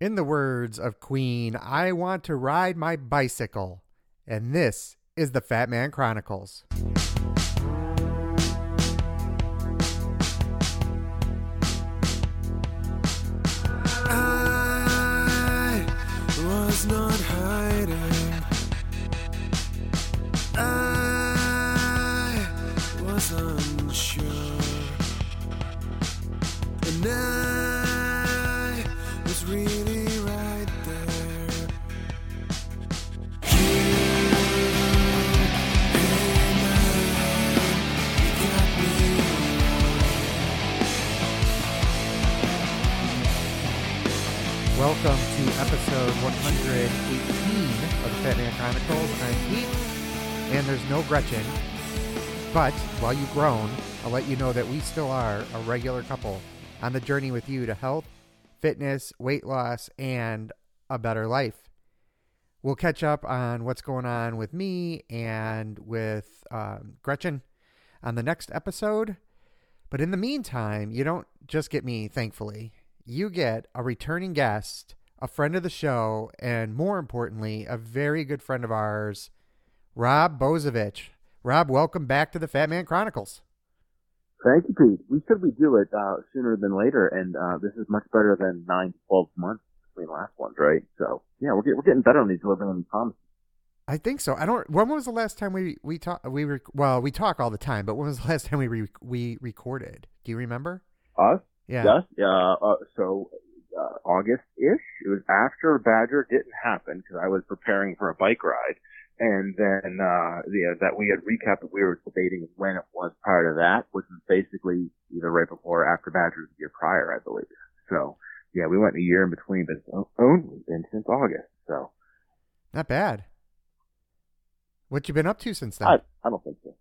In the words of Queen, I want to ride my bicycle. And this is the Fat Man Chronicles. Welcome to episode 118 of the Fat Man Chronicles. I'm Pete, and there's no Gretchen. But while you've grown, I'll let you know that we still are a regular couple on the journey with you to health, fitness, weight loss, and a better life. We'll catch up on what's going on with me and with um, Gretchen on the next episode. But in the meantime, you don't just get me, thankfully. You get a returning guest, a friend of the show, and more importantly, a very good friend of ours, Rob Bozovich. Rob, welcome back to the Fat Man Chronicles. Thank you, Pete. We said we'd do it uh, sooner than later, and uh, this is much better than nine to twelve months between last ones, right? So yeah, we're get, we're getting better on these these promises. I think so. I don't. When was the last time we we talk? We rec- well, we talk all the time, but when was the last time we re- we recorded? Do you remember? Us? Yeah. Yes. Uh, uh, so uh, August-ish. It was after Badger didn't happen because I was preparing for a bike ride, and then uh, yeah, that we had recapped that we were debating when it was prior to that, which was basically either right before or after Badger's year prior, I believe. So yeah, we went a year in between, but it's only been since August. So Not bad. What you been up to since then? I, I don't think so.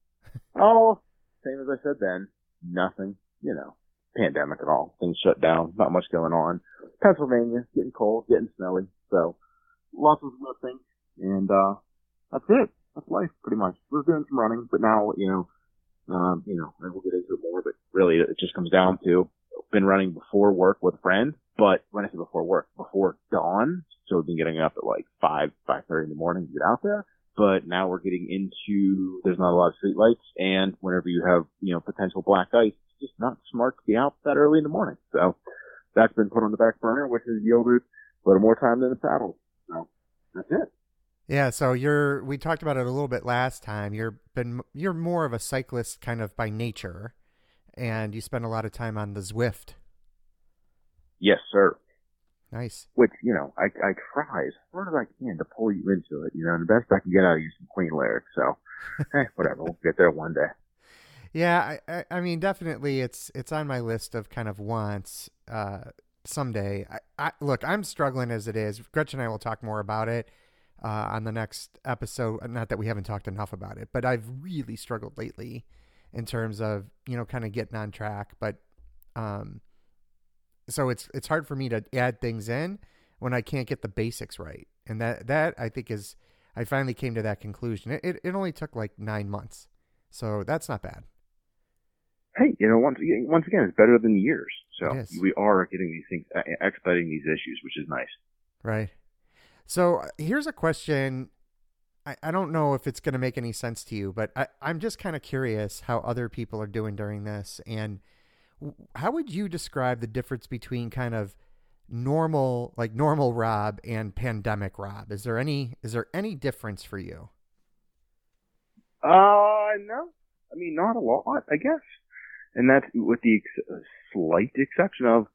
oh, same as I said then. Nothing, you know, pandemic and all. Things shut down. Not much going on. Pennsylvania, getting cold, getting snowy. So, lots of good things. And, uh, that's it. That's life, pretty much. We're doing some running, but now, you know, um, you know, we'll get into it more, but really it just comes down to been running before work with a friend, but when I say before work, before dawn. So we've been getting up at like five, five thirty in the morning to get out there but now we're getting into there's not a lot of street lights and whenever you have you know potential black ice just not smart to be out that early in the morning so that's been put on the back burner which has yielded a little more time than the saddle so that's it Yeah, so you're we talked about it a little bit last time. You're been you're more of a cyclist kind of by nature and you spend a lot of time on the Zwift. yes sir Nice. which you know i i try as hard as i can to pull you into it you know and the best i can get out of you is some queen lyrics so eh, whatever we'll get there one day Yeah, I, I I mean definitely it's it's on my list of kind of wants uh someday. I, I look, I'm struggling as it is. Gretchen and I will talk more about it uh on the next episode. Not that we haven't talked enough about it, but I've really struggled lately in terms of, you know, kind of getting on track, but um so it's it's hard for me to add things in when I can't get the basics right. And that that I think is I finally came to that conclusion. It it, it only took like 9 months. So that's not bad. Hey, you know, once again, once again, it's better than years. So we are getting these things, uh, expediting these issues, which is nice. Right. So uh, here's a question. I, I don't know if it's going to make any sense to you, but I, I'm just kind of curious how other people are doing during this. And how would you describe the difference between kind of normal, like normal Rob and pandemic Rob? Is there any, is there any difference for you? Uh, no. I mean, not a lot, I guess. And that's with the ex- uh, slight exception of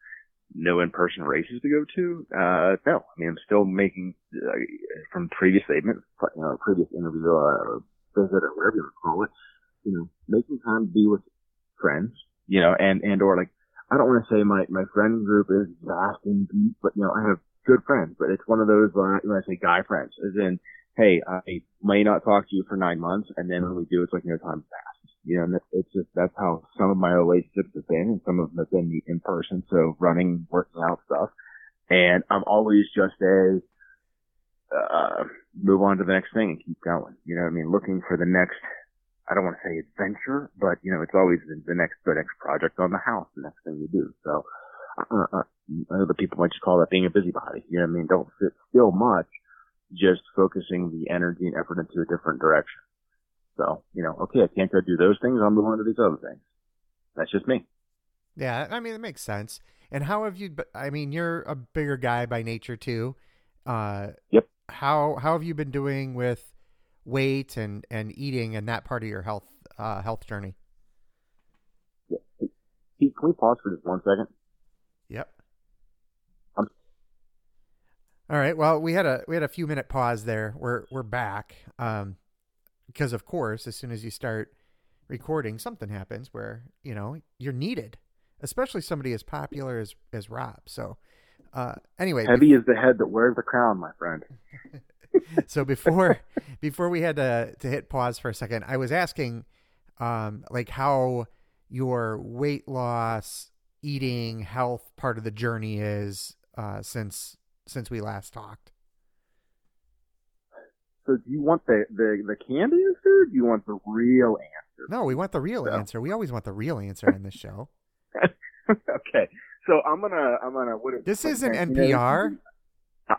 no in-person races to go to. Uh, no. I mean, I'm still making, uh, from previous statement, you know, previous interview, uh, visit or whatever you want to call it, you know, making time to be with friends, you know, and, and or like, I don't want to say my, my friend group is vast and deep, but you know, I have good friends, but it's one of those, uh, when I say guy friends, as in, hey, I may not talk to you for nine months, and then when we do, it's like no time passes. You know, it's- just that's how some of my relationships have been, and some of them have been the in person, so running, working out stuff. And I'm always just as uh move on to the next thing and keep going. You know, I mean, looking for the next. I don't want to say adventure, but you know, it's always the, the next the next project on the house, the next thing you do. So, uh, uh, other people might just call that being a busybody. You know what I mean? Don't sit still much, just focusing the energy and effort into a different direction. So, you know, okay, I can't go do those things. I'll move on to these other things. That's just me. Yeah, I mean it makes sense. And how have you? I mean, you're a bigger guy by nature too. Uh, Yep. How how have you been doing with weight and and eating and that part of your health uh, health journey? Pete, can we pause for just one second? Yep. Um, All right. Well, we had a we had a few minute pause there. We're we're back. Um, because of course, as soon as you start recording, something happens where you know you're needed, especially somebody as popular as as Rob. So, uh, anyway, Heavy is the head that wears the crown, my friend. so before before we had to to hit pause for a second, I was asking, um, like how your weight loss, eating, health part of the journey is uh, since since we last talked. So do you want the, the, the canned answer? Or do you want the real answer? No, we want the real So- answer. We always want the real answer in this show. okay. So I'm gonna I'm gonna what This isn't know, NPR.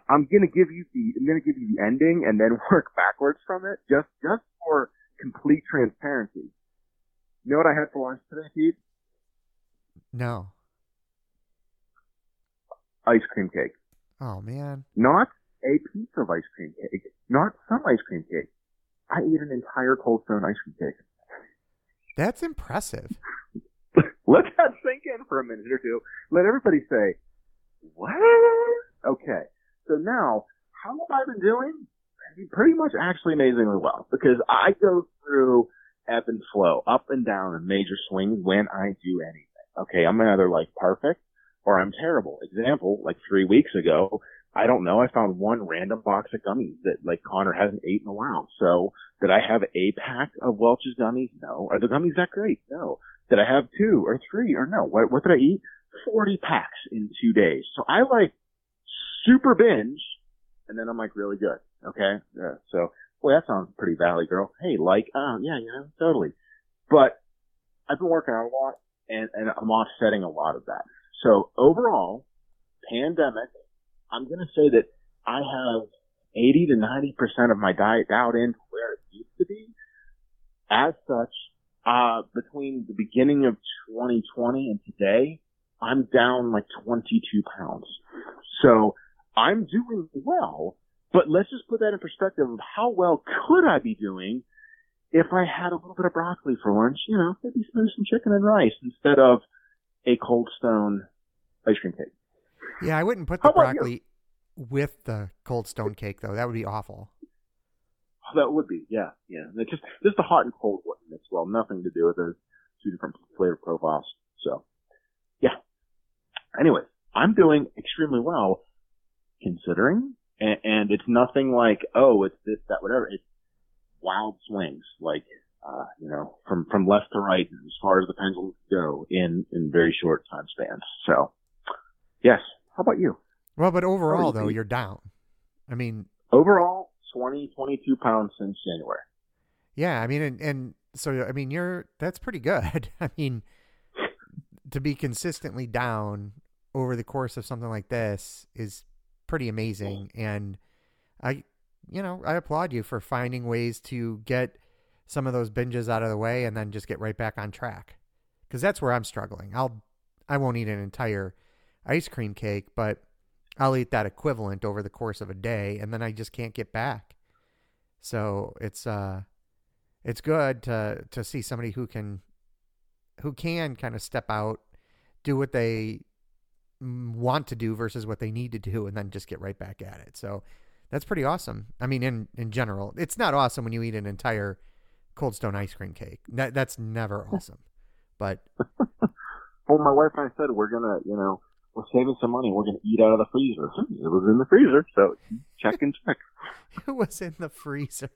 I'm gonna give you the I'm gonna give you the ending and then work backwards from it just just for complete transparency. You know what I had for lunch today, Pete? No. Ice cream cake. Oh man. Not a piece of ice cream cake. Not some ice cream cake. I ate an entire Cold Stone ice cream cake. That's impressive. Let that sink in for a minute or two. Let everybody say, what? Okay. So now, how have I been doing? Pretty much actually amazingly well because I go through ebb and flow, up and down and major swings when I do anything. Okay. I'm either like perfect or I'm terrible. Example, like three weeks ago, I don't know. I found one random box of gummies that like Connor hasn't eaten in a while. So did I have a pack of Welch's gummies? No. Are the gummies that great? No. Did I have two or three or no? What, what did I eat? 40 packs in two days. So I like super binge and then I'm like really good. Okay. Yeah. So, boy, that sounds pretty valley girl. Hey, like, oh yeah, you know, totally. But I've been working out a lot and, and I'm offsetting a lot of that. So overall, pandemic, I'm going to say that I have 80 to 90% of my diet dialed in to where it used to be. As such, uh, between the beginning of 2020 and today, I'm down like 22 pounds. So I'm doing well, but let's just put that in perspective of how well could I be doing if I had a little bit of broccoli for lunch, you know, maybe some some chicken and rice instead of a cold stone ice cream cake. Yeah, I wouldn't put the you? broccoli with the cold stone cake though. That would be awful. That would be, yeah, yeah. It's just just the hot and cold one as well. Nothing to do with those two different flavor profiles. So, yeah. Anyways, I'm doing extremely well considering, and, and it's nothing like oh, it's this, that, whatever. It's wild swings, like uh, you know, from from left to right as far as the pendulum go in in very short time spans. So, yes. How about you? Well, but overall though, you- you're down. I mean, Overall, 20, 22 pounds since January. Yeah, I mean, and, and so I mean, you're that's pretty good. I mean, to be consistently down over the course of something like this is pretty amazing, and I, you know, I applaud you for finding ways to get some of those binges out of the way and then just get right back on track, because that's where I'm struggling. I'll, I won't eat an entire ice cream cake, but I'll eat that equivalent over the course of a day, and then I just can't get back. So it's uh it's good to to see somebody who can who can kind of step out, do what they want to do versus what they need to do, and then just get right back at it. So that's pretty awesome. I mean, in in general, it's not awesome when you eat an entire Cold Stone ice cream cake. That that's never awesome. But Well, my wife and I said we're gonna, you know, we're saving some money. We're gonna eat out of the freezer. It was in the freezer, so check and check. it was in the freezer.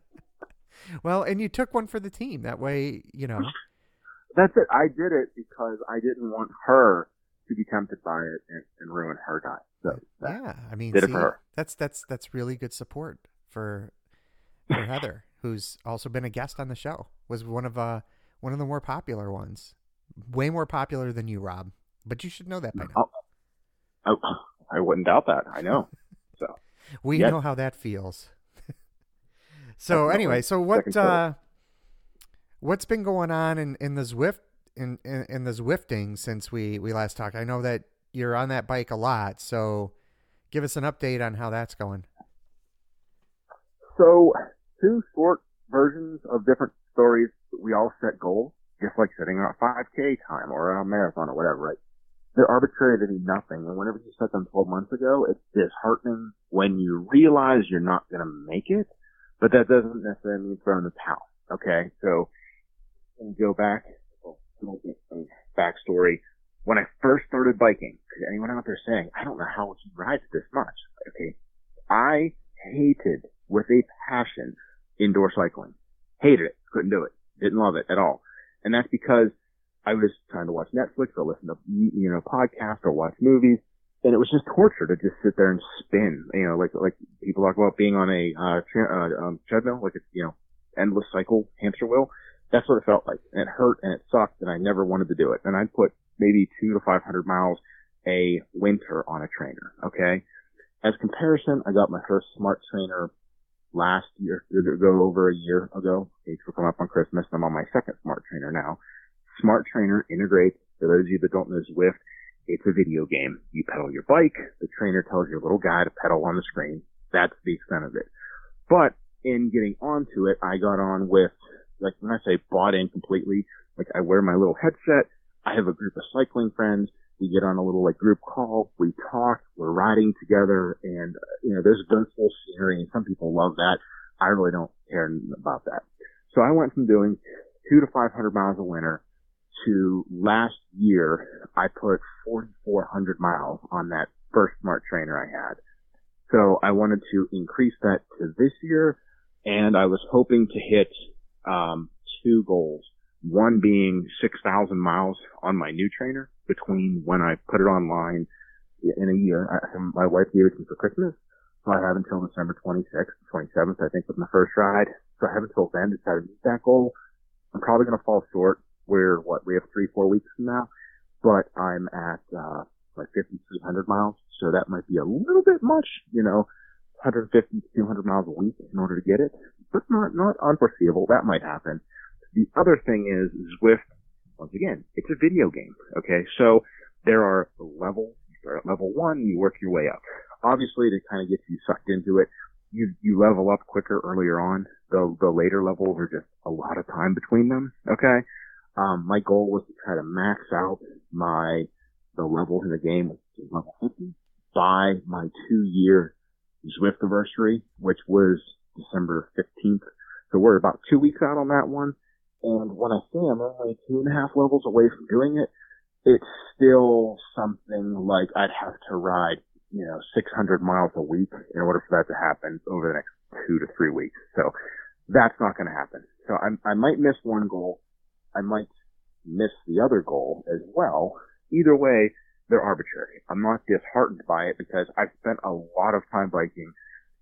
well, and you took one for the team. That way, you know. That's it. I did it because I didn't want her to be tempted by it and, and ruin her diet. So Yeah, I mean, did it for her. that's that's that's really good support for for Heather, who's also been a guest on the show. Was one of uh one of the more popular ones, way more popular than you, Rob. But you should know that by now. Oh, I, I wouldn't doubt that. I know. So We Yes. know how that feels. so anyway, so what uh, what's been going on in in the Zwift in, in in the Zwifting since we we last talked? I know that you're on that bike a lot, so give us an update on how that's going. So, two short versions of different stories. We all set goals, just like setting a 5K time or a marathon or whatever, right? They're arbitrary, they mean nothing. And whenever you set them 12 months ago, it's disheartening when you realize you're not going to make it, but that doesn't necessarily mean throw in the towel. Okay? So, and go back, oh, backstory. When I first started biking, anyone out there saying, I don't know how he rides this much. Okay. I hated with a passion indoor cycling. Hated it. Couldn't do it. Didn't love it at all. And that's because I was trying to watch Netflix or listen to, you know, podcasts or watch movies. And it was just torture to just sit there and spin, you know, like, like people talk about being on a, uh, tre- uh um, treadmill, like a, you know, endless cycle hamster wheel. That's what it felt like. And it hurt and it sucked and I never wanted to do it. And I'd put maybe two to 500 miles a winter on a trainer. Okay. As comparison, I got my first smart trainer last year, go over a year ago. It's will come up on Christmas. I'm on my second smart trainer now. Smart trainer integrates, for those of you that don't know Zwift, it's a video game. You pedal your bike, the trainer tells your little guy to pedal on the screen. That's the extent of it. But in getting onto it, I got on with, like when I say bought in completely, like I wear my little headset, I have a group of cycling friends, we get on a little like group call, we talk, we're riding together, and uh, you know, there's a virtual scenery, and some people love that. I really don't care about that. So I went from doing two to 500 miles a winter to last year, I put 4,400 miles on that first smart trainer I had. So I wanted to increase that to this year, and I was hoping to hit um, two goals. One being 6,000 miles on my new trainer between when I put it online in a year. I, my wife gave it to me for Christmas, so I have until December 26th, 27th, I think, was my first ride. So I have until then to try to meet that goal. I'm probably going to fall short. We're what we have three, four weeks from now, but I'm at uh, like 5,300 miles, so that might be a little bit much, you know, 150 to 200 miles a week in order to get it, but not not unforeseeable. That might happen. The other thing is Zwift. Once again, it's a video game. Okay, so there are levels. You start at level one, you work your way up. Obviously, to kind of get you sucked into it, you you level up quicker earlier on. The the later levels are just a lot of time between them. Okay. Um, my goal was to try to max out my the levels in the game, level 50, by my two year Zwift anniversary, which was December 15th. So we're about two weeks out on that one. And when I say I'm only two and a half levels away from doing it, it's still something like I'd have to ride, you know, 600 miles a week in order for that to happen over the next two to three weeks. So that's not going to happen. So I, I might miss one goal. I might miss the other goal as well. Either way, they're arbitrary. I'm not disheartened by it because I've spent a lot of time biking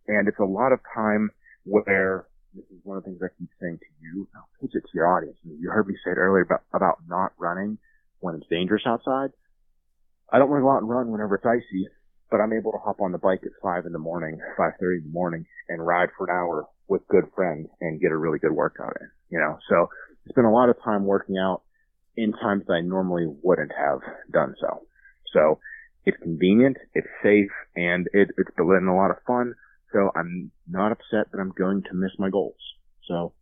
and it's a lot of time where this is one of the things I keep saying to you. I'll pitch it to your audience. You heard me say it earlier about, about not running when it's dangerous outside. I don't want to go out and run whenever it's icy, but I'm able to hop on the bike at five in the morning, five thirty in the morning, and ride for an hour with good friends and get a really good workout in. You know, so spent a lot of time working out in times that I normally wouldn't have done so. So it's convenient, it's safe, and it, it's been a lot of fun. So I'm not upset that I'm going to miss my goals. So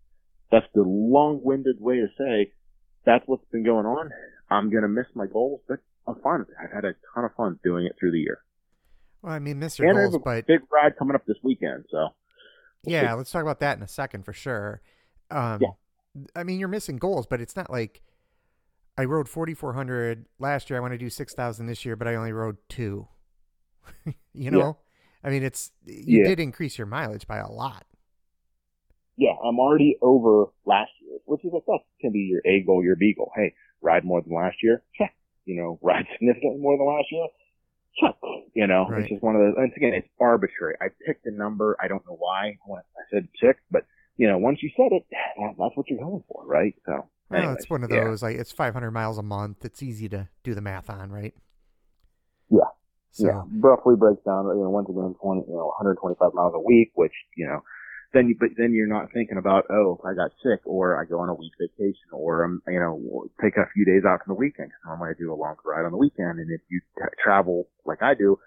that's the long-winded way to say that's what's been going on. I'm going to miss my goals, but I'm fine with it. I've had a ton of fun doing it through the year. Well, I mean, miss your and I goals, have a but big ride coming up this weekend, so. we'll yeah, see. let's talk about that in a second for sure. Um, Yeah. I mean, you're missing goals, but it's not like I rode 4,400 last year. I want to do 6,000 this year, but I only rode two. you know, I mean, it's you Yeah. did increase your mileage by a lot. yeah, I'm already over last year, which is like that can be your A goal, your B goal. Hey, ride more than last year, check. You know, ride significantly more than last year, check. You know, Right. it's just one of those. Once again, it's arbitrary. I picked a number. I don't know why when I said six, but you know, once you said it, that, that's what you're going for, right? So, Well, anyways, it's one of yeah. those like it's 500 miles a month. It's easy to do the math on, right? Yeah. So yeah, roughly breaks down, you know, once again, 20, you know, 125 miles a week, which, you know, then you, but then you're not thinking about, oh, if I got sick or I go on a week vacation or, um, you know, take a few days out on the weekend because I'm going to do a longer ride on the weekend. And if you t- travel like I do,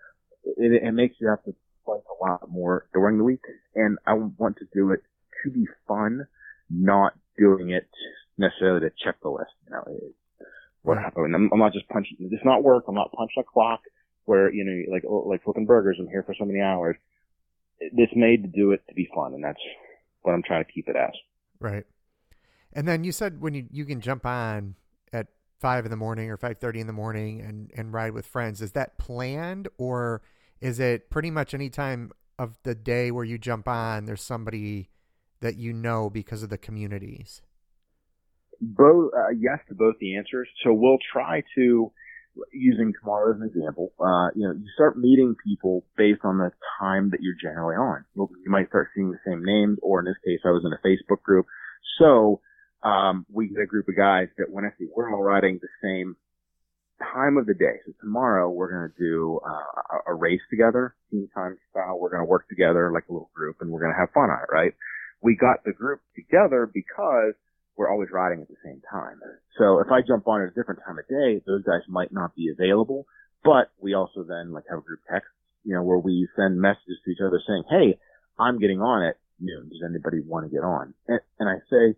it, it makes you have to a lot more during the week. And I want to do it to be fun, not doing it necessarily to check the list. You know, it, what happened? I'm, I'm not just punching. It's not work. I'm not punching a clock where you know, like oh, like flipping burgers. I'm here for so many hours. It's made to do it to be fun, and that's what I'm trying to keep it as. Right. And then you said when you, you can jump on at five in the morning or five thirty in the morning and, and ride with friends. Is that planned or is it pretty much any time of the day where you jump on there's somebody that you know because of the communities? both uh, yes to both the answers. So we'll try to using tomorrow as an example. Uh, you know, you start meeting people based on the time that you're generally on. You might start seeing the same names, or in this case, I was in a Facebook group. So um, we get a group of guys that when I see we're all riding the same time of the day. So tomorrow we're going to do uh, a- a race together, team time style. We're going to work together like a little group, and we're going to have fun on it, right? We got the group together because we're always riding at the same time. So if I jump on at a different time of day, those guys might not be available. But we also then like have a group text, you know, where we send messages to each other saying, "Hey, I'm getting on at noon. Does anybody want to get on?" And, and I say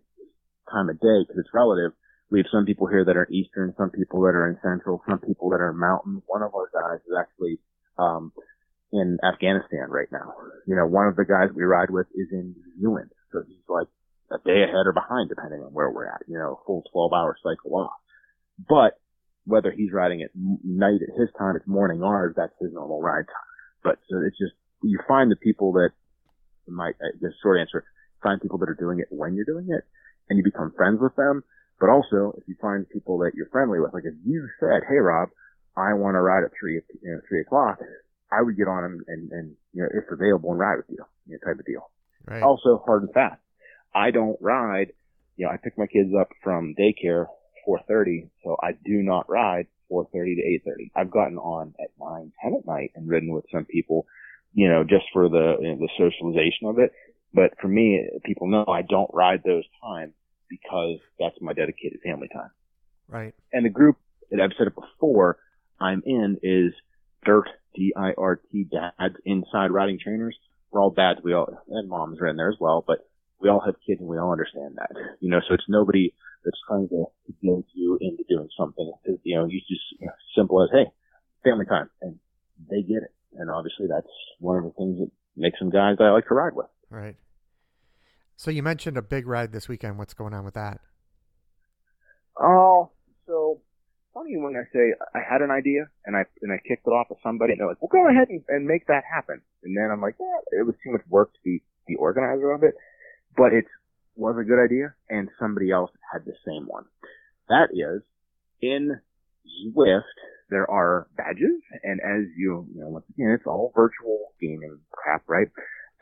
time of day because it's relative. We have some people here that are Eastern, some people that are in Central, some people that are Mountain. One of our guys is actually um, in Afghanistan right now. You know, one of the guys we ride with is in New Zealand, so he's like a day ahead or behind depending on where we're at. You know, a full 12 hour cycle off. But whether he's riding at night at his time, it's morning ours, that's his normal ride time. But so it's just, you find the people that, my, uh, the short answer, find people that are doing it when you're doing it and you become friends with them. But also, if you find people that you're friendly with, like if you said, hey Rob, I want to ride at three, you know, three o'clock, I would get on and, and, and, you know, if available and ride with you, you know, type of deal. Right. Also hard and fast. I don't ride, you know, I pick my kids up from daycare 4.30, so I do not ride 4.30 to 8.30. I've gotten on at 9, 10 at night and ridden with some people, you know, just for the, you know, the socialization of it. But for me, people know I don't ride those times because that's my dedicated family time. Right. And the group that I've said it before I'm in is DIRT, D-I-R-T, dads, inside riding trainers. We're all dads. We all, and moms are in there as well, but we all have kids and we all understand that. You know, so it's nobody that's trying to guilt you into doing something. You know, you just, you know, simple as, hey, family time. And they get it. And obviously that's one of the things that makes them guys that I like to ride with. Right. So you mentioned a big ride this weekend. What's going on with that? Oh, when I say I had an idea and I and I kicked it off with somebody and they're like, "Well, go ahead and, and make that happen." And then I'm like, "Yeah, it was too much work to be the organizer of it," but it was a good idea, and somebody else had the same one. That is, in Zwift, there are badges, and as you, you know, once again, it's all virtual gaming crap, right?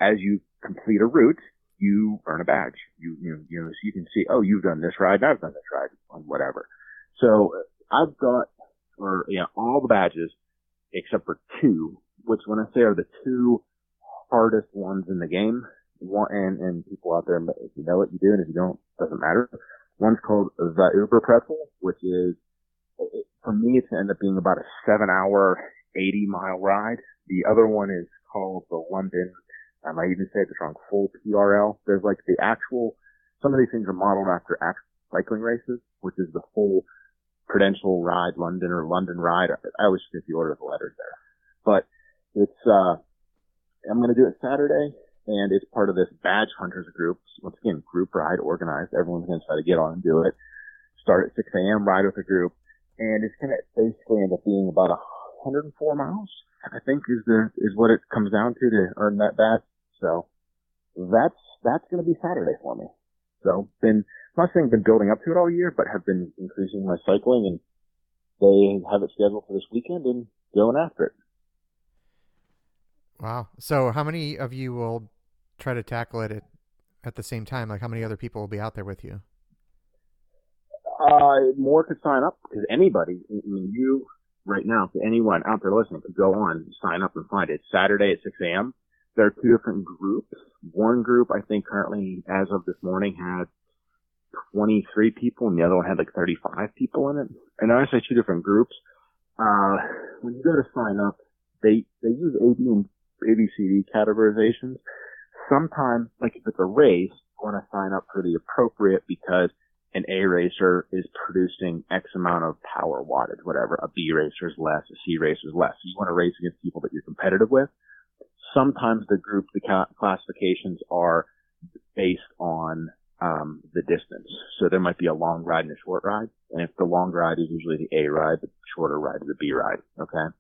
As you complete a route, you earn a badge. You, you, you know, so you can see, oh, you've done this ride, and I've done this ride, on whatever. So I've got, or, know, all the badges except for two, which when I say are the two hardest ones in the game, one, and, and people out there, if you know it, you do, and if you don't, doesn't matter. One's called the Uber Pretzel, which is, it, for me, it's ended up being about a seven hour, 80 mile ride. The other one is called the London, I might even say this wrong, full PRL. There's like the actual, some of these things are modeled after actual cycling races, which is the full Prudential Ride London or London Ride. I always forget the order of the letters there. But it's, uh, I'm going to do it Saturday and it's part of this badge hunters group. Once again, group ride organized. Everyone's going to try to get on and do it. Start at 6 a.m., ride with a group. And it's going to basically end up being about 104 miles, I think is the, is what it comes down to to earn that badge. So that's, that's going to be Saturday for me. So been, I'm not saying been building up to it all year, but have been increasing my cycling and they have it scheduled for this weekend and going after it. Wow. So how many of you will try to tackle it at, at the same time? Like how many other people will be out there with you? Uh, more could sign up because anybody, I mean, you right now, to anyone out there listening, could go on, sign up and find it. It's Saturday at 6 a.m. There are two different groups. One group, I think currently, as of this morning, had 23 people, and the other one had like 35 people in it. And I say two different groups. Uh, when you go to sign up, they, they use A, B, and ABCD categorizations. Sometimes, like if it's a race, you want to sign up for the appropriate because an A racer is producing X amount of power wattage, whatever. A B racer is less, a C racer is less. So you want to race against people that you're competitive with. Sometimes the group, the ca- classifications are based on um, the distance. So there might be a long ride and a short ride, and if the long ride is usually the A ride, the shorter ride is the B ride. Okay.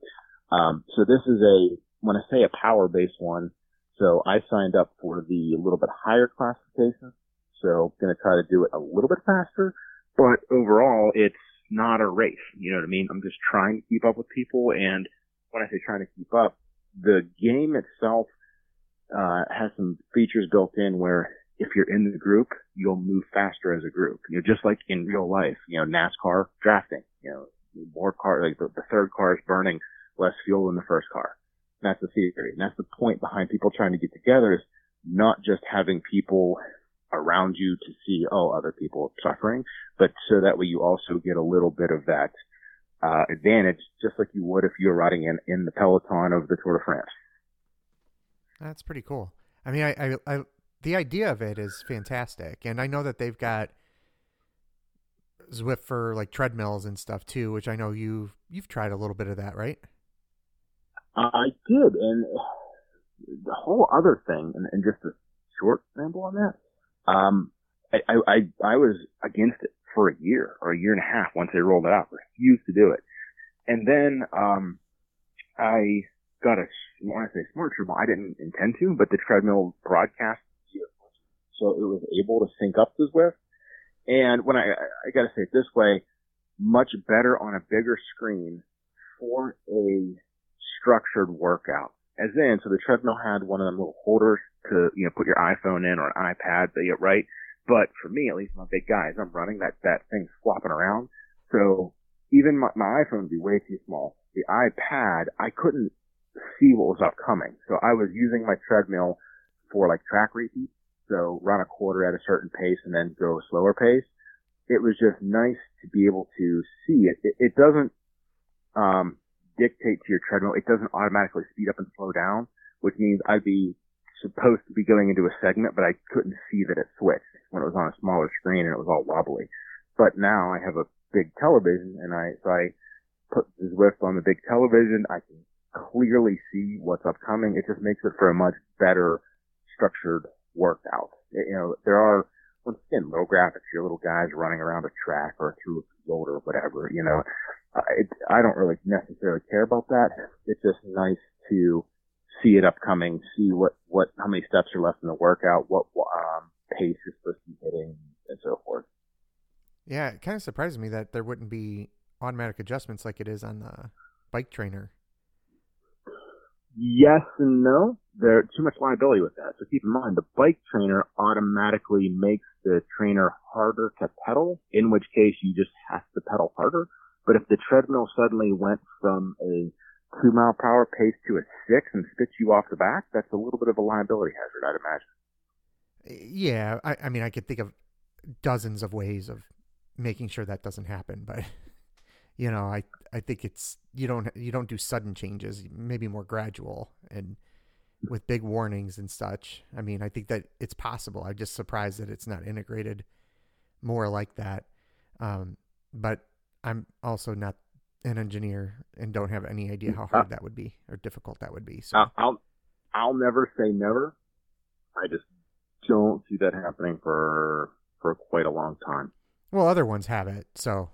Um, so this is a when I say a power based one. So I signed up for the little bit higher classification. So going to try to do it a little bit faster, but overall it's not a race. You know what I mean? I'm just trying to keep up with people. And when I say trying to keep up, the game itself, uh, has some features built in where if you're in the group, you'll move faster as a group. You know, just like in real life, you know, NASCAR drafting, you know, more car, like the, the third car is burning less fuel than the first car. That's the theory. And that's the point behind people trying to get together is not just having people around you to see, oh, other people suffering, but so that way you also get a little bit of that, uh, advantage, just like you would if you were riding in, in the peloton of the Tour de France. That's pretty cool. I mean, I, I, I, the idea of it is fantastic, and I know that they've got Zwift for like treadmills and stuff too, which I know you've you've tried a little bit of that, right? I did, and the whole other thing, and, and just a short ramble on that. Um, I, I, I, I was against it for a year or a year and a half once they rolled it out. Refused to do it, and then um, I got a when I say smart treadmill, I didn't intend to, but the treadmill broadcast, so it was able to sync up to Zwift. And when I, I got to say it this way, much better on a bigger screen for a structured workout. As in, so the treadmill had one of them little holders to, you know, put your iPhone in or an iPad, but, yeah, right? But for me, at least my big guys, I'm running that, that thing flopping around. So even my, my iPhone would be way too small. The iPad, I couldn't see what was upcoming. So I was using my treadmill for like track repeats. So run a quarter at a certain pace and then go a slower pace. It was just nice to be able to see it. It, it doesn't, um, dictate to your treadmill. It doesn't automatically speed up and slow down, which means I'd be supposed to be going into a segment, but I couldn't see that it switched when it was on a smaller screen and it was all wobbly. But now I have a big television and I, so I put Zwift on the big television. I can clearly see what's upcoming. It just makes it for a much better structured workout. It- you know, there are, once again, low graphics, your little guys running around a track or through a field or whatever, you know, it, I don't really necessarily care about that. It's just nice to see it upcoming, see what, what, how many steps are left in the workout, what, um, pace you're supposed to be hitting, and so forth. Yeah, it kind of surprises me that there wouldn't be automatic adjustments like it is on the bike trainer. Yes and no. There's too much liability with that. So keep in mind, the bike trainer automatically makes the trainer harder to pedal, in which case you just have to pedal harder. But if the treadmill suddenly went from a two mile per hour pace to a six and spits you off the back, that's a little bit of a liability hazard, I'd imagine. Yeah, I, I mean, I could think of dozens of ways of making sure that doesn't happen, but you know, I I think it's you don't you don't do sudden changes, maybe more gradual and with big warnings and such. I mean, I think that it's possible. I'm just surprised that it's not integrated more like that. Um, but I'm also not an engineer and don't have any idea how hard uh, that would be or difficult that would be. So I'll, I'll, never say never. I just don't see that happening for, for quite a long time. Well, other ones have it, so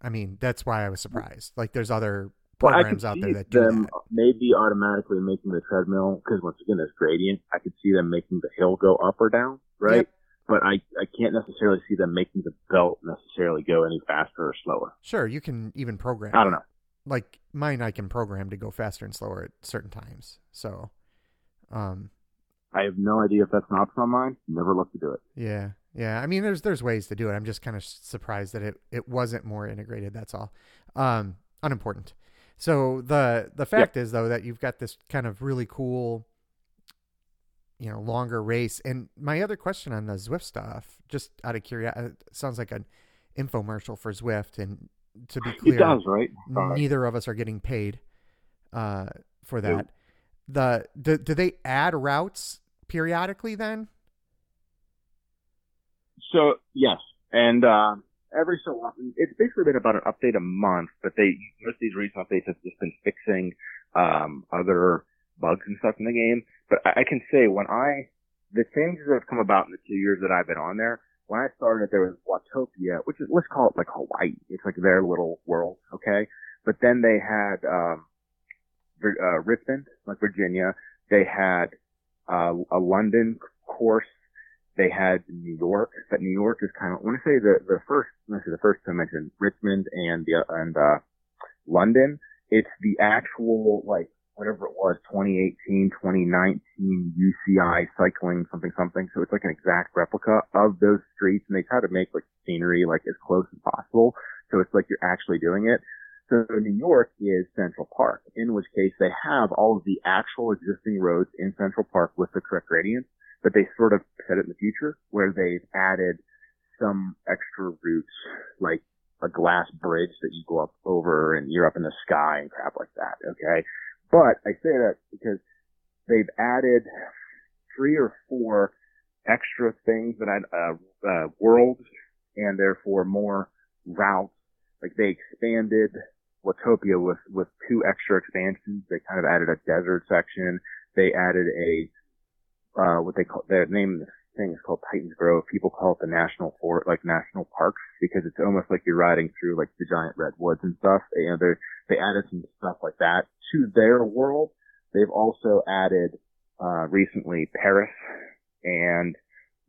I mean that's why I was surprised. Like there's other Well, programs could out there that do them that. maybe automatically making the treadmill, because once again, there's gradient. I could see them making the hill go up or down, right? Yep. But I, I can't necessarily see them making the belt necessarily go any faster or slower. Sure, you can even program. I don't know. Like mine, I can program to go faster and slower at certain times. So, um, I have no idea if that's an option on mine. Never looked to do it. yeah, yeah. I mean, there's there's ways to do it. I'm just kind of surprised that it it wasn't more integrated. That's all. Um, unimportant. So the the fact is though that you've got this kind of really cool, you know, longer race. And my other question on the Zwift stuff, just out of curiosity, sounds like an infomercial for Zwift. And to be clear, It does, right? Neither of us are getting paid uh, for that. The do, do they add routes periodically then? So yes, and uh, every so often, it's basically been about an update a month. But they most of these recent updates have just been fixing um, other bugs and stuff in the game. But I, I can say when I the changes that have come about in the two years that I've been on there. When I started, there was Watopia, which is let's call it like Hawaii. It's like their little world, okay? But then they had um, uh, Richmond, like Virginia. They had uh, a London course they had New York, but New York is kind of, I say the, the first, I say the first two I mentioned, Richmond and the, and, uh, London, it's the actual, like, whatever it was, 2018, 2019 UCI cycling something something. So it's like an exact replica of those streets and they try to make like scenery like as close as possible. So it's like you're actually doing it. So New York is Central Park, in which case they have all of the actual existing roads in Central Park with the correct gradients but they sort of set it in the future where they've added some extra routes, like a glass bridge that you go up over and you're up in the sky and crap like that. Okay. But I say that because they've added three or four extra things that add, uh, uh, worlds and therefore more routes. Like they expanded Watopia with, with two extra expansions. They kind of added a desert section. They added a uh, what they call their name thing is called Titans Grove. People call it the national for like national parks because it's almost like you're riding through like the giant redwoods and stuff. Know, they they added some stuff like that to their world. They've also added uh, recently Paris and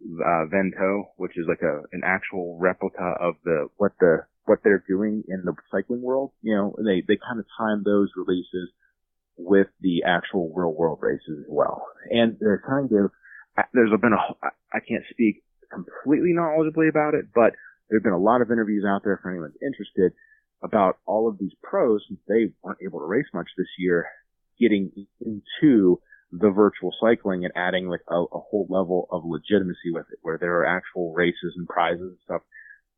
uh, Vento, which is like a an actual replica of the what the what they're doing in the cycling world. You know, they they kind of time those releases with the actual real world races as well. And they're trying to, there's been a, I can't speak completely knowledgeably about it, but there have been a lot of interviews out there for anyone interested about all of these pros, since they weren't able to race much this year, getting into the virtual cycling and adding like a, a whole level of legitimacy with it, where there are actual races and prizes and stuff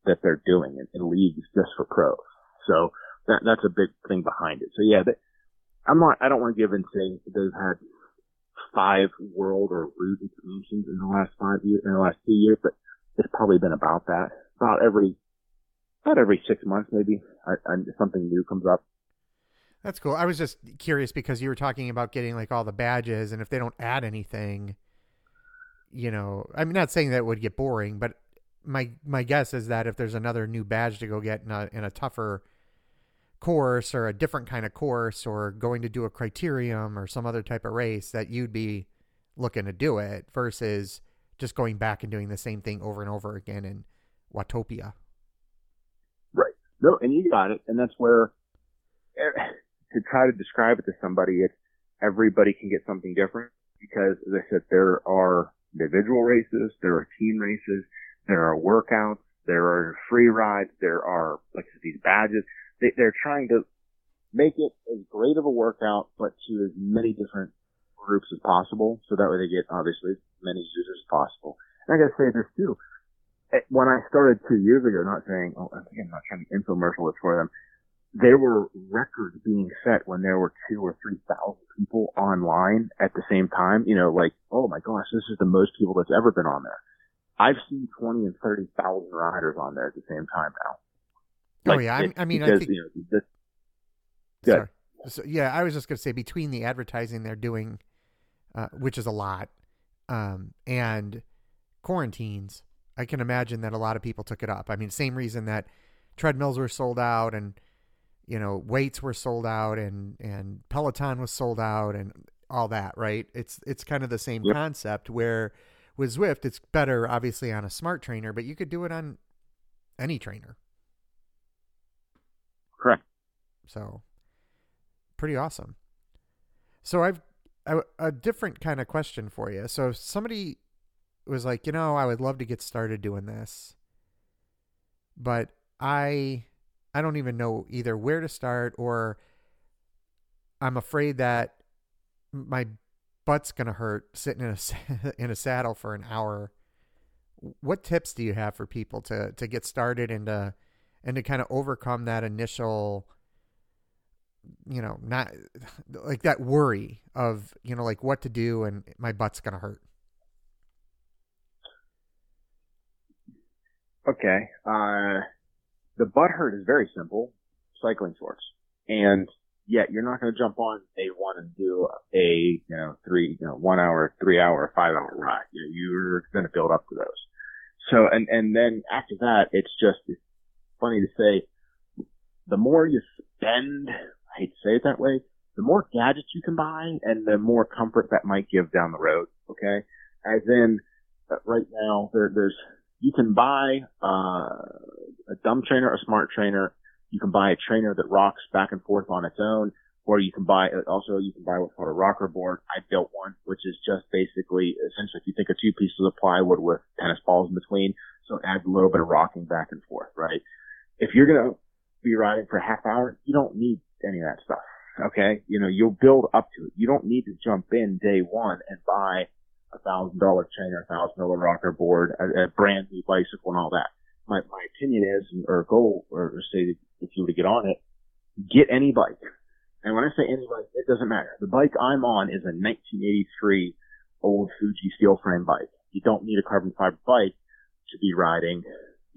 that they're doing in, in leagues just for pros. So that, that's a big thing behind it. So yeah, that, I'm not, I don't want to give and say they've had five world or root expansions in the last five years, in the last two years, but it's probably been about that. About every, about every six months maybe, I, I, something new comes up. That's cool. I was just curious because you were talking about getting like all the badges, and if they don't add anything, you know, I'm not saying that would get boring, but my my guess is that if there's another new badge to go get in a in a tougher course or a different kind of course or going to do a criterium or some other type of race that you'd be looking to do it versus just going back and doing the same thing over and over again in Watopia. Right. No, and you got it. And that's where eh, to try to describe it to somebody, it's everybody can get something different because, as I said, there are individual races, there are team races, there are workouts, there are free rides, there are like these badges. They, they're trying to make it as great of a workout, but to as many different groups as possible, so that way they get obviously as many users as possible. And I gotta say this too. Eh, When I started two years ago, not saying, oh, again, not trying to infomercial it for them, there were records being set when there were two or three thousand people online at the same time. You know, like, oh my gosh, this is the most people that's ever been on there. I've seen twenty and thirty thousand riders on there at the same time now. Oh, yeah, I- it- I mean, I think- you know. Sorry. So, yeah, I was just going to say between the advertising they're doing, uh, which is a lot, um, and quarantines, I can imagine that a lot of people took it up. I mean, same reason that treadmills were sold out and you know weights were sold out and and Peloton was sold out and all that, right? It's it's kind of the same Yep. concept where with Zwift it's better obviously on a smart trainer, but you could do it on any trainer. Correct. So pretty awesome. So I've a, a different kind of question for you. So if somebody was like, you know, I would love to get started doing this, but I I don't even know either where to start or I'm afraid that my butt's gonna hurt sitting in a in a saddle for an hour. What tips do you have for people to to get started and to and to kind of overcome that initial, you know, not like that worry of you know like what to do and my butt's gonna hurt. Okay. Uh, the butt hurt is very simple. Cycling shorts. And yet you're not going to jump on a one and do a, you know, three, you know, one hour, three hour, five hour ride. You know, you're going to build up to those. So, and, and then after that, it's just, it's funny to say, the more you spend, I hate to say it that way, the more gadgets you can buy and the more comfort that might give down the road. Okay. As in, uh, right now, there, there's, you can buy, uh, a dumb trainer, a smart trainer. You can buy a trainer that rocks back and forth on its own, or you can buy, also you can buy what's called a rocker board. I built one, which is just basically, essentially, if you think of two pieces of plywood with tennis balls in between, so it adds a little bit of rocking back and forth, right? If you're gonna be riding for a half hour, you don't need any of that stuff. Okay. You know, you'll build up to it. You don't need to jump in day one and buy a thousand dollar trainer, a thousand dollar rocker board, a, a brand new bicycle and all that. My, my opinion is, or goal, or say if you were to get on it, get any bike. And when I say any bike, it doesn't matter. The bike I'm on is a 1983 old Fuji steel frame bike. You don't need a carbon fiber bike to be riding,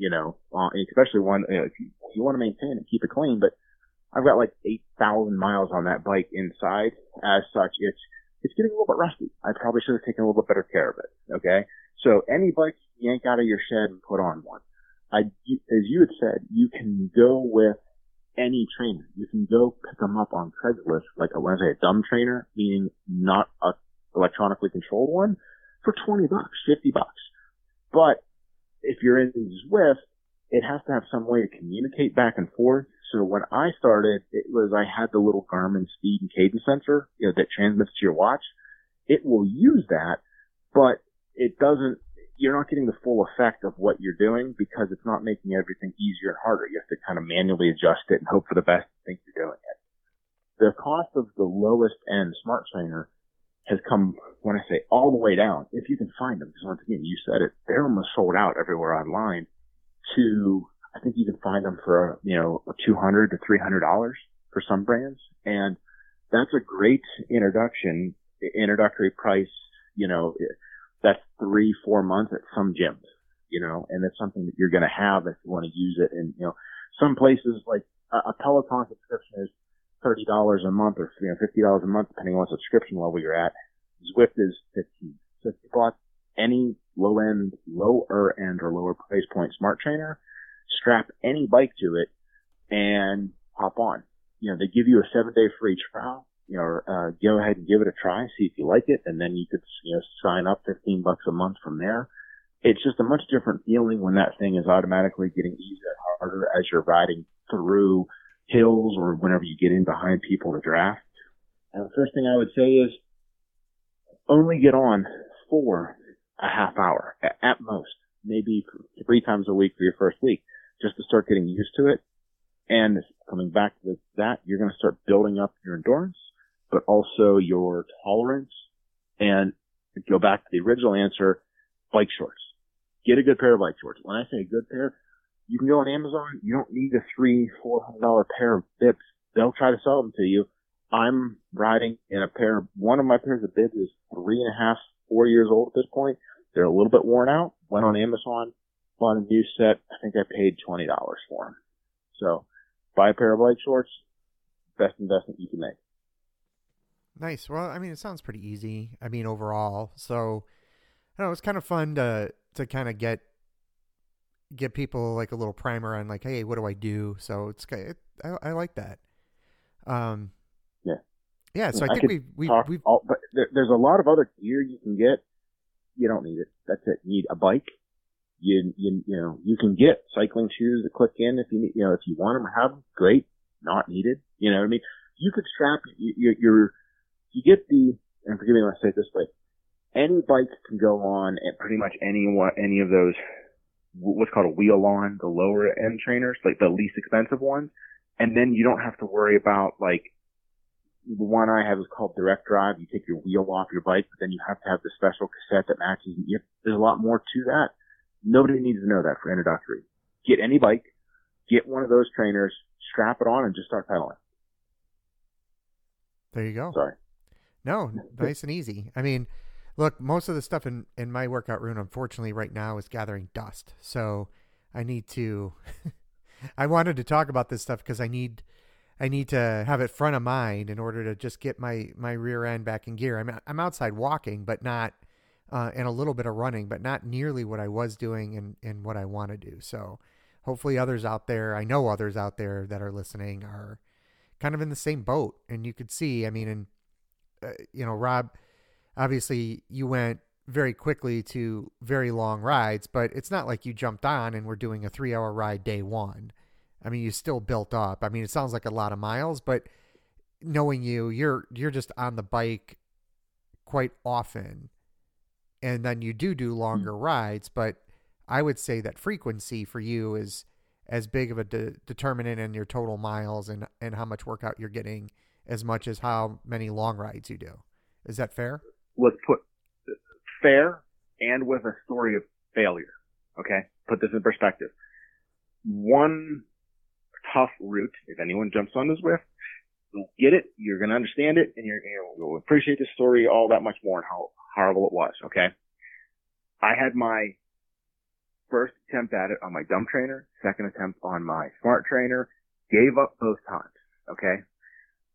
you know, uh, especially one, you, know, if you, want to maintain it, keep it clean, but I've got like 8,000 miles on that bike inside. As such, it's, it's getting a little bit rusty. I probably should have taken a little bit better care of it. Okay. So any bike yank out of your shed and put on one. I, as you had said, you can go with any trainer. You can go pick them up on Craigslist, like a, when I say a dumb trainer, meaning not a electronically controlled one, for 20 bucks, 50 bucks. But if you're in Zwift, it has to have some way to communicate back and forth. So when I started, it was I had the little Garmin speed and cadence sensor you know, that transmits to your watch. It will use that, but it doesn't. You're not getting the full effect of what you're doing because it's not making everything easier and harder. You have to kind of manually adjust it and hope for the best and think you're doing it. The cost of the lowest end smart trainer has come, when I say all the way down, if you can find them, because once again, you said it, they're almost sold out everywhere online to, I think you can find them for, you know, 200 to $300 for some brands. And that's a great introduction, introductory price, you know, that's three, four months at some gyms, you know, and it's something that you're going to have if you want to use it. And, you know, some places like a, a Peloton subscription is $30 a month or, you know, $50 a month, depending on what subscription level you're at. Zwift is 15. So if you bought any low end, lower end or lower price point smart trainer, strap any bike to it and hop on. You know, they give you a seven day free trial. You know, uh, go ahead and give it a try, see if you like it, and then you could, you know, sign up 15 bucks a month from there. It's just a much different feeling when that thing is automatically getting easier and harder as you're riding through hills or whenever you get in behind people to draft. And the first thing I would say is only get on for a half hour at most, maybe three times a week for your first week, just to start getting used to it. And coming back to that, you're going to start building up your endurance, but also your tolerance. And go back to the original answer, bike shorts. Get a good pair of bike shorts. When I say a good pair, you can go on Amazon. You don't need a three, four hundred dollar pair of bibs. They'll try to sell them to you. I'm riding in a pair. One of my pairs of bibs is three and a half, four years old at this point. They're a little bit worn out. Went on Amazon, bought a new set. I think I paid twenty dollars for them. So, buy a pair of bike shorts. Best investment you can make. Nice. Well, I mean, it sounds pretty easy. I mean, overall. So, I know, it's kind of fun to to kind of get get people like a little primer on like, hey, what do I do? So it's it, I, I like that. Um, Yeah. yeah. So I, I think we we we've all, but there, there's a lot of other gear you can get. You don't need it. That's it. You need a bike. You, you, you know, you can get cycling shoes that click in if you need, you know, if you want them or have them. Great. Not needed. You know what I mean? You could strap, you, you, get the, and forgive me when I say it this way, any bike can go on and pretty much any any of those, what's called a wheel on, the lower end trainers, like the least expensive ones. And then you don't have to worry about like the one I have is called direct drive. You take your wheel off your bike, but then you have to have the special cassette that matches. You have, there's a lot more to that. Nobody needs to know that for introductory. Get any bike, get one of those trainers, strap it on, and just start pedaling. There you go. Sorry. No, nice and easy. I mean, look, most of the stuff in, in my workout room, unfortunately, right now is gathering dust. So I need to. I wanted to talk about this stuff because I need, I need to have it front of mind in order to just get my my rear end back in gear. I'm I'm outside walking, but not, uh, and a little bit of running, but not nearly what I was doing and and what I want to do. So hopefully, others out there, I know others out there that are listening are kind of in the same boat, and you could see. I mean, and uh, you know, Rob, obviously you went very quickly to very long rides, but it's not like you jumped on and we're doing a three hour ride day one. I mean, you still built up. I mean, it sounds like a lot of miles, but knowing you, you're you're just on the bike quite often, and then you do do hmm. longer rides. But I would say that frequency for you is as big of a de- determinant in your total miles and and how much workout you're getting as much as how many long rides you do. Is that fair? Let's put fair and with a story of failure. Okay, put this in perspective. One tough route, if anyone jumps on this with, you'll get it, you're going to understand it, and you're, you'll appreciate the story all that much more and how horrible it was. Okay, I had my first attempt at it on my dumb trainer, second attempt on my smart trainer, gave up both times. Okay,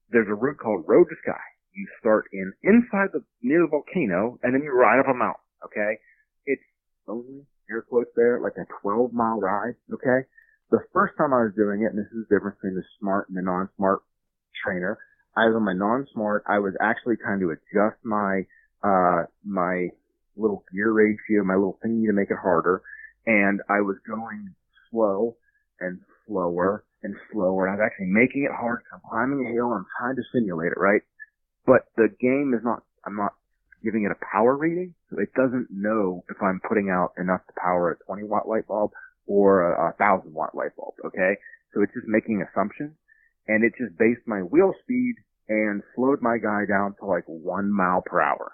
there's a route called Road to Sky. You start in inside the near the volcano, and then you ride up a mountain. Okay, it's only air quotes there like a 12 mile ride. Okay, the first time I was doing it, and this is the difference between the smart and the non-smart trainer. I was on my non-smart. I was actually trying to adjust my uh my little gear ratio, my little thingy to make it harder, and I was going slow and slower and slower. And I was actually making it hard. I'm climbing a hill I'm trying to simulate it, right? But the game is not, I'm not giving it a power reading. So it doesn't know if I'm putting out enough to power a 20 watt light bulb or a, a thousand watt light bulb. Okay. So it's just making assumptions and it just based my wheel speed and slowed my guy down to like one mile per hour.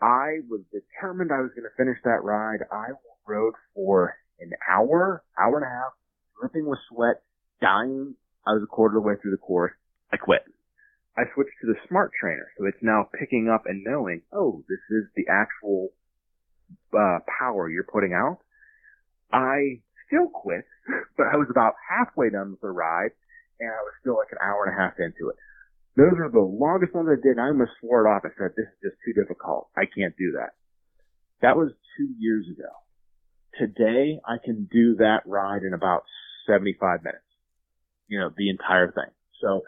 I was determined I was going to finish that ride. I rode for an hour, hour and a half, dripping with sweat, dying. I was a quarter of the way through the course. I quit. I switched to the smart trainer, so it's now picking up and knowing, oh, this is the actual uh, power you're putting out. I still quit, but I was about halfway done with the ride, and I was still like an hour and a half into it. Those are the longest ones I did, I almost swore it off. I said, this is just too difficult. I can't do that. That was two years ago. Today, I can do that ride in about 75 minutes. You know, the entire thing. So,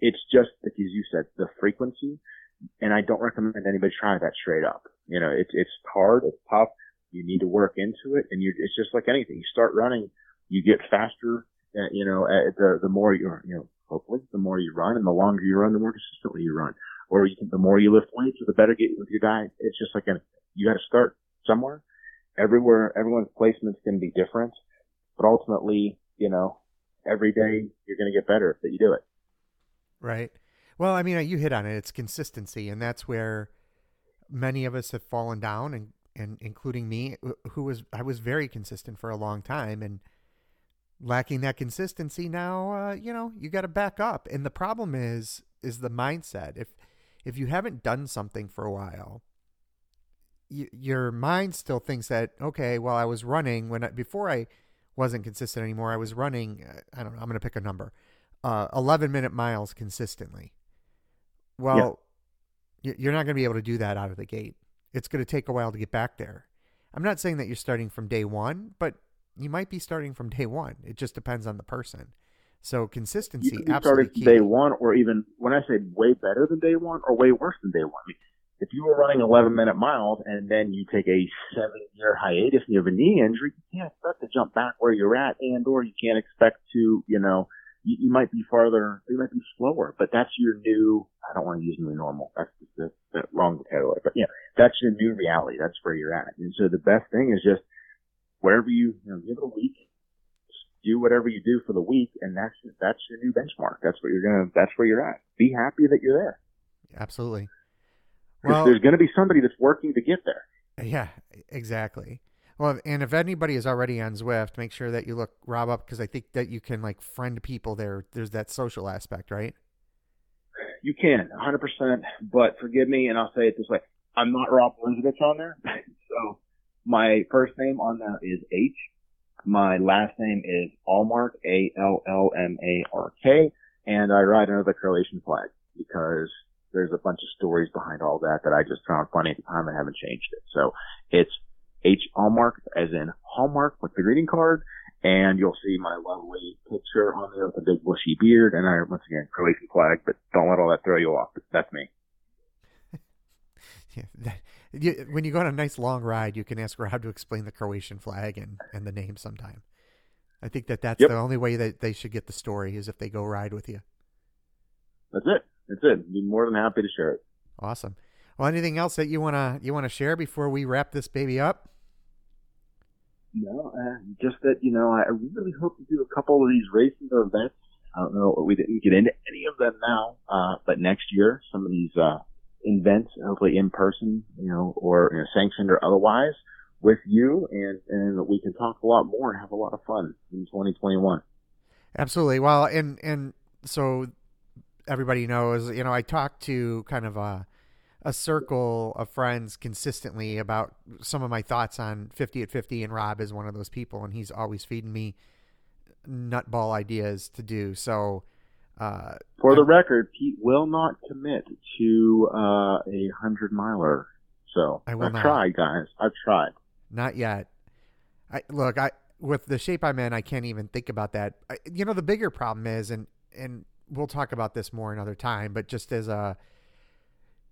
it's just, like as you said, the frequency, and I don't recommend anybody try that straight up. You know, it's, it's hard, it's tough, you need to work into it, and you, it's just like anything. You start running, you get faster, uh, you know, uh, the, the more you, you know, hopefully, the more you run, and the longer you run, the more consistently you run. Or you can, the more you lift weights, the better get with your diet. It's just like anything. You gotta start somewhere. Everywhere, everyone's placement's gonna be different, but ultimately, you know, every day you're gonna get better if you do it. Right. Well, I mean, you hit on it. It's consistency, and that's where many of us have fallen down, and and including me, who was I was very consistent for a long time, and lacking that consistency now. Uh, you know, you got to back up, and the problem is is the mindset. If if you haven't done something for a while, you, your mind still thinks that okay, well, I was running when I, before I wasn't consistent anymore. I was running. Uh, I don't know. I'm going to pick a number uh, 11 minute miles consistently. Well, yeah. you're not going to be able to do that out of the gate. It's going to take a while to get back there. I'm not saying that you're starting from day one, but you might be starting from day one. It just depends on the person. So consistency, you can absolutely key. day one, or even when I say way better than day one, or way worse than day one. I mean, if you were running 11 minute miles and then you take a seven year hiatus and you have a knee injury, you can't expect to jump back where you're at, and or you can't expect to, you know, you, you might be farther, you might be slower, but that's your new, I don't want to use new normal. That's the, the wrong vocabulary, but yeah, that's your new reality. That's where you're at. And so the best thing is just wherever you, you know, give it a week, do whatever you do for the week, and that's that's your new benchmark. That's what you're gonna. That's where you're at. Be happy that you're there. Absolutely. Well, there's going to be somebody that's working to get there. yeah, exactly. Well, and if anybody is already on Zwift, make sure that you look Rob up because I think that you can like friend people there. There's that social aspect, right? You can, 100%. But forgive me, and I'll say it this way: I'm not Rob Elizabeth on there. so my first name on that is H. My last name is Allmark, A L L M A R K, and I ride under the Croatian flag because there's a bunch of stories behind all that that I just found funny at the time and haven't changed it. So it's H Allmark, as in Hallmark with the greeting card, and you'll see my lovely picture on there with a big bushy beard, and I once again Croatian flag. But don't let all that throw you off. That's me. Yeah, that, you, when you go on a nice long ride, you can ask Rob to explain the Croatian flag and, and the name sometime. I think that that's Yep. the only way that they should get the story is if they go ride with you. That's it. That's it. I'd Be more than happy to share it. Awesome. Well, anything else that you wanna you wanna share before we wrap this baby up? No, uh, just that you know, I really hope to do a couple of these races or events. I don't know, we didn't get into any of them now, uh, but next year, some of these uh, events, hopefully in person, you know, or you know, sanctioned or otherwise, with you, and and we can talk a lot more and have a lot of fun in 2021. Absolutely. Well, and and so everybody knows, you know, I talk to kind of a a circle of friends consistently about some of my thoughts on 50 at 50 and Rob is one of those people and he's always feeding me nutball ideas to do. So uh For the record, Pete will not commit to uh, a hundred miler. So I will I've not. tried, guys. I've tried. Not yet. I look, I with the shape I'm in, I can't even think about that. I, you know, the bigger problem is, and and we'll talk about this more another time, but just as a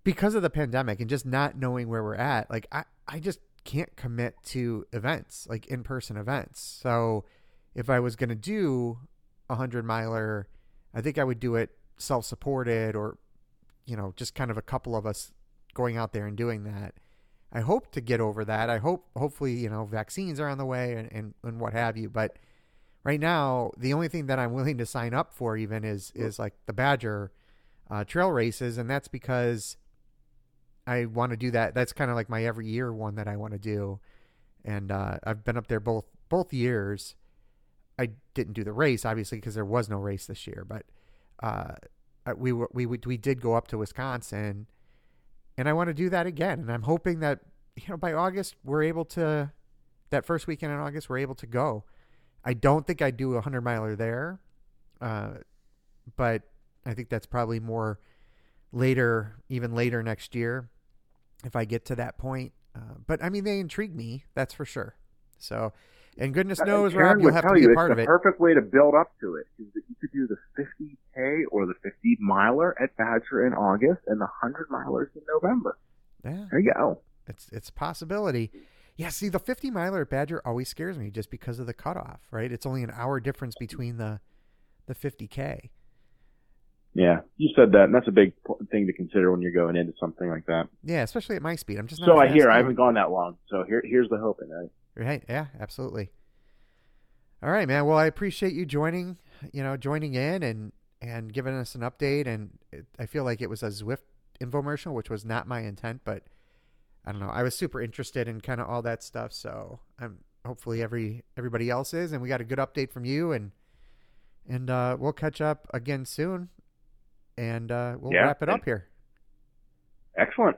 because of the pandemic and just not knowing where we're at, like I I just can't commit to events like in person events. So if I was gonna do a hundred miler, I think I would do it self supported or you know just kind of a couple of us going out there and doing that. I hope to get over that. I hope, hopefully, you know, vaccines are on the way and, and, and what have you. But right now, the only thing that I'm willing to sign up for even is is like the Badger uh, trail races, and that's because I want to do that. That's kind of like my every year one that I want to do, and uh, I've been up there both both years. I didn't do the race obviously because there was no race this year, but uh, we were we we did go up to Wisconsin and I want to do that again. And I'm hoping that you know by August we're able to that first weekend in August we're able to go. I don't think I'd do a hundred miler there, uh, but I think that's probably more later, even later next year, if I get to that point. Uh, but I mean, they intrigue me, that's for sure. So, and goodness knows, Karen Rob, you'll have to be you a part it's of the it. perfect way to build up to it is that you could do the 50k or the 50 miler at Badger in August and the 100 milers in November. Yeah, There you go. it's it's a possibility. Yeah, see, the 50 miler at Badger always scares me just because of the cutoff, right? It's only an hour difference between the the 50k. Yeah, you said that, and that's a big thing to consider when you're going into something like that. Yeah, especially at my speed. I'm just not So I hear. I haven't gone that long. So here, here's the hoping. Right? Right? Yeah, absolutely. All right, man. Well, I appreciate you joining. You know, joining in and and giving us an update. And it, I feel like it was a Zwift infomercial, which was not my intent, but I don't know. I was super interested in kind of all that stuff. So I'm hopefully every everybody else is, and we got a good update from you, and and uh, we'll catch up again soon, and uh, we'll Yeah, wrap it up here. Excellent.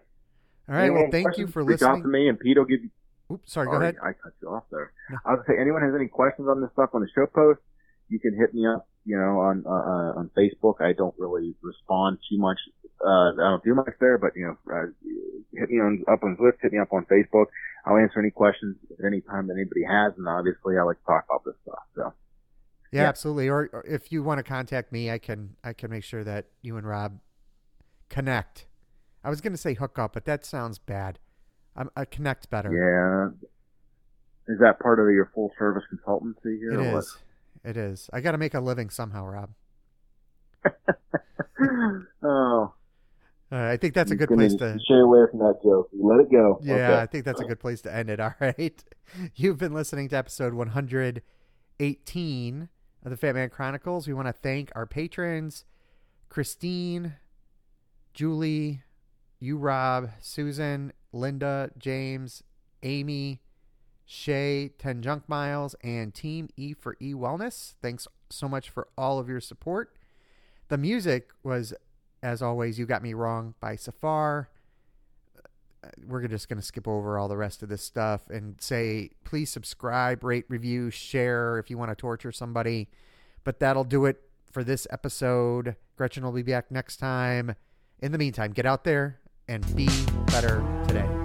All right. Anyone Well, thank you for reach out to listening. me, and Pete will give you. Oops, sorry. Go ahead. I cut you off there. No. I was say, anyone has any questions on this stuff on the show post, you can hit me up. You know, on uh, uh, on Facebook. I don't really respond too much. Uh, I don't do much there, but you know, uh, hit me on up on Zwift. Hit me up on Facebook. I'll answer any questions at any time that anybody has, and obviously, I like to talk about this stuff. So Yeah, Yeah. absolutely. Or, or if you want to contact me, I can I can make sure that you and Rob connect. I was going to say hook up, but that sounds bad. I'm, I connect better. yeah, is that part of your full service consultancy here? it is. It is. I got to make a living somehow, Rob. oh, Uh, I think that's a good place to. stay away from that joke. You let it go. Yeah, Okay. I think that's a good place to end it. All right. You've been listening to episode 118 of the Fat Man Chronicles. We want to thank our patrons Christine, Julie, you, Rob, Susan, Linda, James, Amy, Shay, 10 Junk Miles, and Team E for E Wellness. Thanks so much for all of your support. The music was, as always, You Got Me Wrong by Safar. We're just going to skip over all the rest of this stuff and say please subscribe, rate, review, share if you want to torture somebody. But that'll do it for this episode. Gretchen will be back next time. In the meantime, get out there and be better today.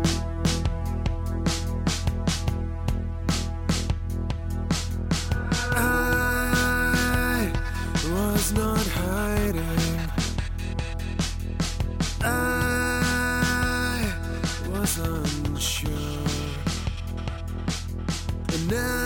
Now